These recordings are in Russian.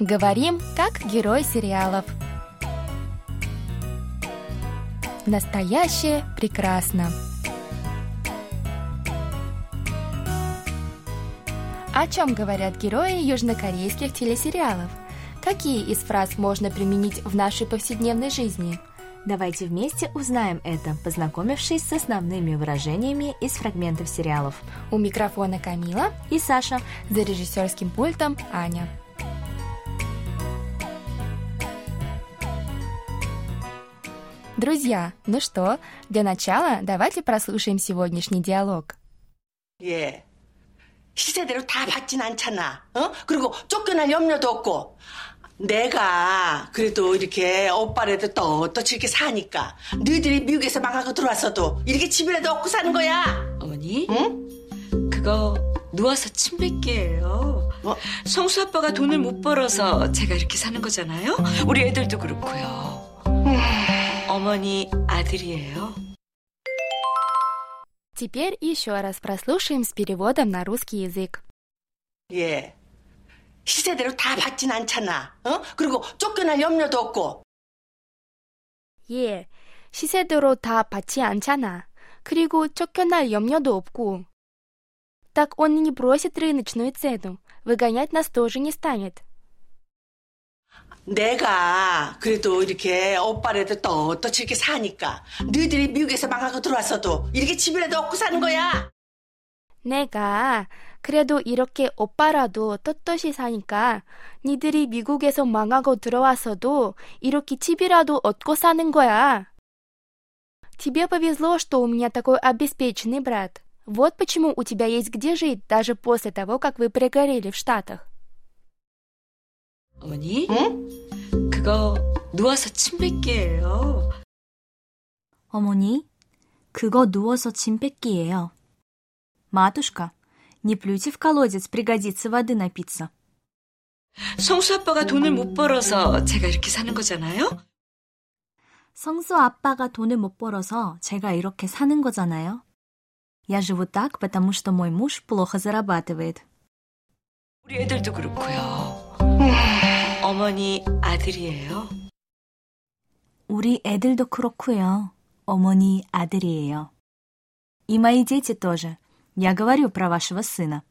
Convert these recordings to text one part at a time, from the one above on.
Говорим, как герой сериалов. Настоящее прекрасно. О чем говорят герои южнокорейских телесериалов? Какие из фраз можно применить в нашей повседневной жизни? Давайте вместе узнаем это, познакомившись с основными выражениями из фрагментов сериалов. У микрофона Камила и Саша. За режиссерским пультом Аня. Друзья, ну что, для начала давайте прослушаем сегодняшний диалог. 예. 시세대로 다 받진 않잖아. 어? 그리고 쫓겨날 염려도 없고. 내가 그래도 이렇게 오빠라도 떳떳이 이렇게 사니까 너희들이 미국에서 망하고 들어왔어도 이렇게 집이라도 얻고 사는 거야. 어머니? 응? 그거 누워서 침 뱉기예요. 뭐? 성수 아빠가 돈을 못 벌어서 제가 이렇게 사는 거잖아요. 우리 애들도 그렇고요. 어머니 아들이에요. Теперь еще раз прослушаем с переводом на русский язык. 예. 시세대로 다 받진 않잖아. 어? 그리고 쫓겨날 염려도 없고. 예, 시세대로 다 받지 않잖아. 그리고 쫓겨날 염려도 없고. Так он не бросит рыночную цену. Выгонять нас тоже не станет. 내가 그래도 이렇게 오빠라도 떳떳이 이렇게 사니까 너희들이 미국에서 망하고 들어왔어도 이렇게 집이라도 얻고 사는 거야. 내가 그래도 이렇게 오빠라도 떳떳이 사니까 니들이 미국에서 망하고 들어왔어도 이렇게 집이라도 얻고 사는 거야. Тебе повезло, что у меня такой обеспеченный брат. Вот почему у тебя есть где жить даже после того, как вы перегорели в Штатах. 어머니? 응? 그거 누워서 침 뱉기예요. 어머니, 그거 누워서 침 뺏기예요. Матушка, не плюйте в колодец, пригодится воды напиться. 성수 아빠가 돈을 못 벌어서 제가 이렇게 사는 거잖아요. 성수 아빠가 돈을 못 벌어서 제가 이렇게 사는 거잖아요. Я живу так, потому что мой муж плохо зарабатывает. 우리 애들도 그렇고요. 어머니 아들이에요. 우리 애들도 그렇고요. 어머니 아들이에요. И мои дети тоже. Я говорю про вашего сына.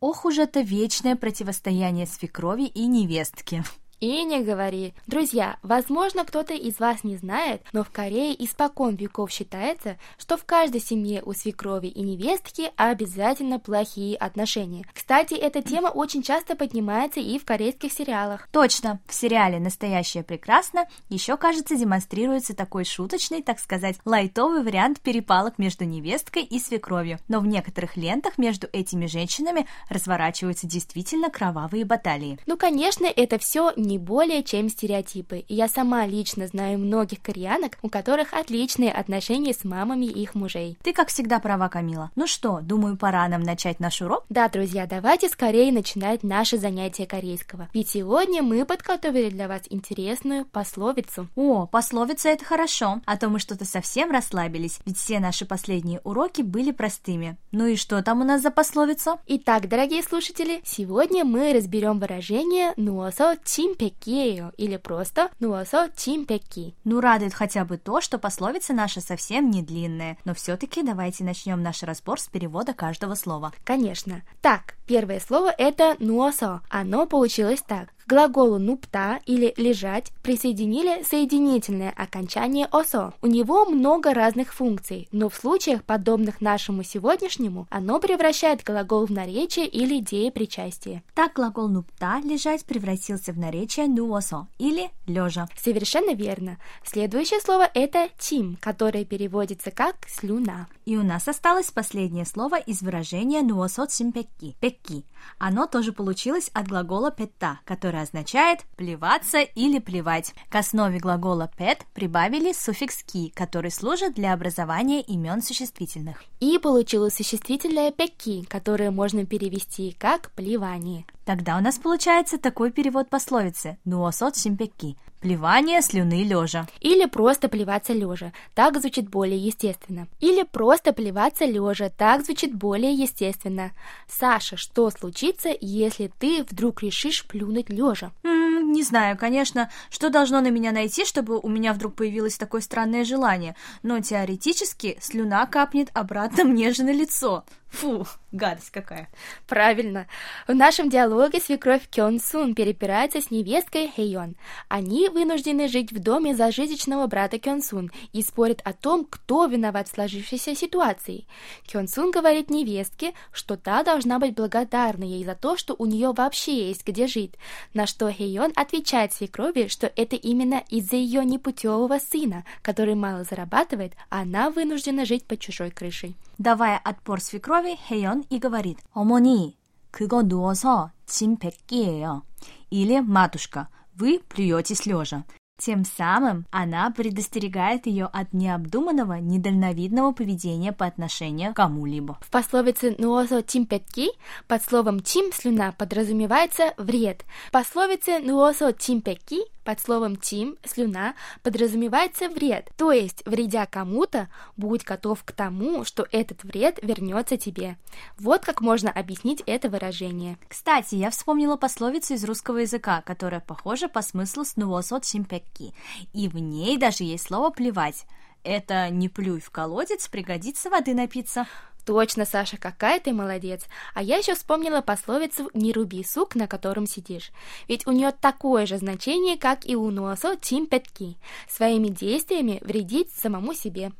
Ох уж это вечное противостояние свекрови и невестки. И не говори. Друзья, возможно, кто-то из вас не знает, но в Корее испокон веков считается, что в каждой семье у свекрови и невестки обязательно плохие отношения. Кстати, эта тема очень часто поднимается и в корейских сериалах. Точно, в сериале «Настоящее прекрасно» еще, кажется, демонстрируется такой шуточный, так сказать, лайтовый вариант перепалок между невесткой и свекровью. Но в некоторых лентах между этими женщинами разворачиваются действительно кровавые баталии. Ну, конечно, это все не более чем стереотипы. И я сама лично знаю многих кореянок, у которых отличные отношения с мамами их мужей. Ты, как всегда, права, Камила. Ну что, думаю, пора нам начать наш урок? Да, друзья, давайте скорее начинать наше занятие корейского. Ведь сегодня мы подготовили для вас интересную пословицу. О, пословица это хорошо, а то мы что-то совсем расслабились, ведь все наши последние уроки были простыми. Ну и что там у нас за пословица? Итак, дорогие слушатели, сегодня мы разберем выражение «нуосо чим 요» или просто «нуосо чим пекки». Ну, радует хотя бы то, что пословица наша совсем не длинная, но все-таки давайте начнем наш разбор с перевода каждого слова. Конечно. Так, первое слово это «нуосо». Оно получилось так. Глаголу «нупта» или «лежать» присоединили соединительное окончание «осо». У него много разных функций, но в случаях, подобных нашему сегодняшнему, оно превращает глагол в наречие или деепричастие. Так глагол «нупта» «лежать» превратился в наречие «нуосо» или «лежа». Совершенно верно. Следующее слово это «тим», которое переводится как «слюна». И у нас осталось последнее слово из выражения «нуосо цимпекки» – «пекки». Оно тоже получилось от глагола «петта», который означает «плеваться» или «плевать». К основе глагола «пет» прибавили суффикс «ки», который служит для образования имен существительных. И получилось существительное «пекки», которое можно перевести как «плевание». Тогда у нас получается такой перевод пословицы «нуосот симпекки» – Плевание слюны лежа. Или просто плеваться лежа. Так звучит более естественно. Или просто плеваться лежа. Так звучит более естественно. Саша, что случится, если ты вдруг решишь плюнуть лежа? Не знаю, конечно, что должно на меня найти, чтобы у меня вдруг появилось такое странное желание, но теоретически слюна капнет обратно мне же на лицо. Фу, гадость какая. Правильно. В нашем диалоге свекровь Кён Сун перепирается с невесткой Хэйон. Они вынуждены жить в доме зажиточного брата Кён Сун и спорят о том, кто виноват в сложившейся ситуации. Кён Сун говорит невестке, что та должна быть благодарна ей за то, что у нее вообще есть где жить, на что Хэйон отвечает свекрови, что это именно из-за ее непутевого сына, который мало зарабатывает, а она вынуждена жить под чужой крышей. Давая отпор свекрови, Хэйон и говорит «Омони, 그거 누워서 짐 뱉기예요». Или «Матушка, вы плюетесь лежа». Тем самым она предостерегает ее от необдуманного, недальновидного поведения по отношению к кому-либо. В пословице «нуосо тимпетки» под словом «тим» слюна подразумевается вред. В пословице «нуосо тимпеки» под словом «тим» слюна подразумевается вред. То есть, вредя кому-то, будь готов к тому, что этот вред вернется тебе. Вот как можно объяснить это выражение. Кстати, я вспомнила пословицу из русского языка, которая похожа по смыслу с «нуосо тимпеки». И в ней даже есть слово «плевать». Это «не плюй в колодец, пригодится воды напиться». Точно, Саша, какая ты молодец. А я еще вспомнила пословицу «не руби сук, на котором сидишь». Ведь у нее такое же значение, как и у нуосо тим пятки. Своими действиями вредить самому себе.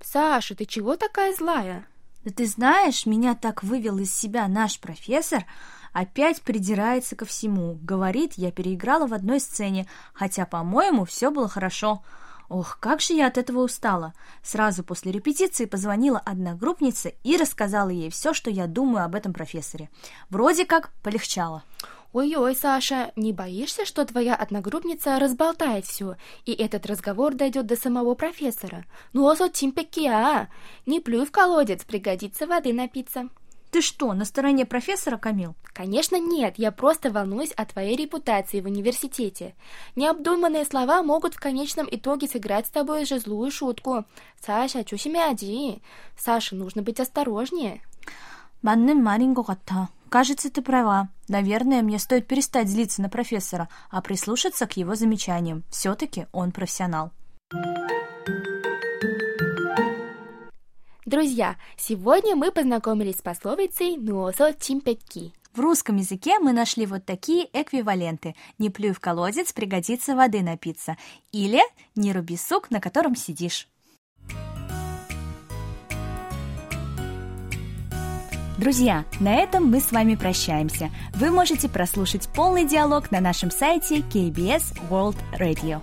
Саша, ты чего такая злая? Да ты знаешь, меня так вывел из себя наш профессор, опять придирается ко всему. Говорит, я переиграла в одной сцене, хотя, по-моему, все было хорошо. Ох, как же я от этого устала. Сразу после репетиции позвонила одногруппница и рассказала ей все, что я думаю об этом профессоре. Вроде как полегчало. Ой-ой, Саша, не боишься, что твоя одногруппница разболтает все, и этот разговор дойдет до самого профессора? Ну, а тимпекия, не плюй в колодец, пригодится воды напиться. Ты что, на стороне профессора, Камил? Конечно, нет, я просто волнуюсь о твоей репутации в университете. Необдуманные слова могут в конечном итоге сыграть с тобой же злую шутку. Саша, 조심해야지. Саша, нужно быть осторожнее. 맞는 말인 것 같아. Кажется, ты права. Наверное, мне стоит перестать злиться на профессора, а прислушаться к его замечаниям. Все-таки он профессионал. Друзья, сегодня мы познакомились с пословицей «нуосо чимпекки». В русском языке мы нашли вот такие эквиваленты. «Не плюй в колодец, пригодится воды напиться» или «Не руби сук, на котором сидишь». Друзья, на этом мы с вами прощаемся. Вы можете прослушать полный диалог на нашем сайте KBS World Radio.